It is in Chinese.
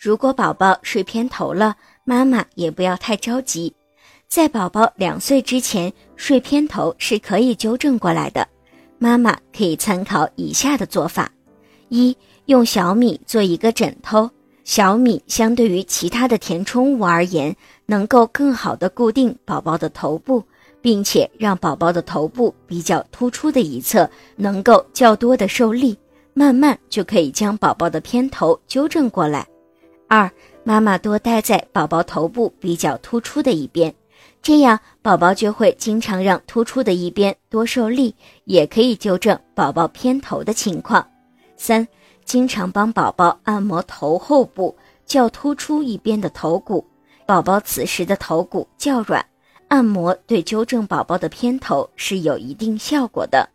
如果宝宝睡偏头了，妈妈也不要太着急，在宝宝两岁之前，睡偏头是可以纠正过来的。妈妈可以参考以下的做法：一、用小米做一个枕头。小米相对于其他的填充物而言，能够更好的固定宝宝的头部，并且让宝宝的头部比较突出的一侧能够较多的受力，慢慢就可以将宝宝的偏头纠正过来。二，妈妈多待在宝宝头部比较突出的一边，这样宝宝就会经常让突出的一边多受力，也可以纠正宝宝偏头的情况。三。经常帮宝宝按摩头后部较突出一边的头骨，宝宝此时的头骨较软，按摩对纠正宝宝的偏头是有一定效果的。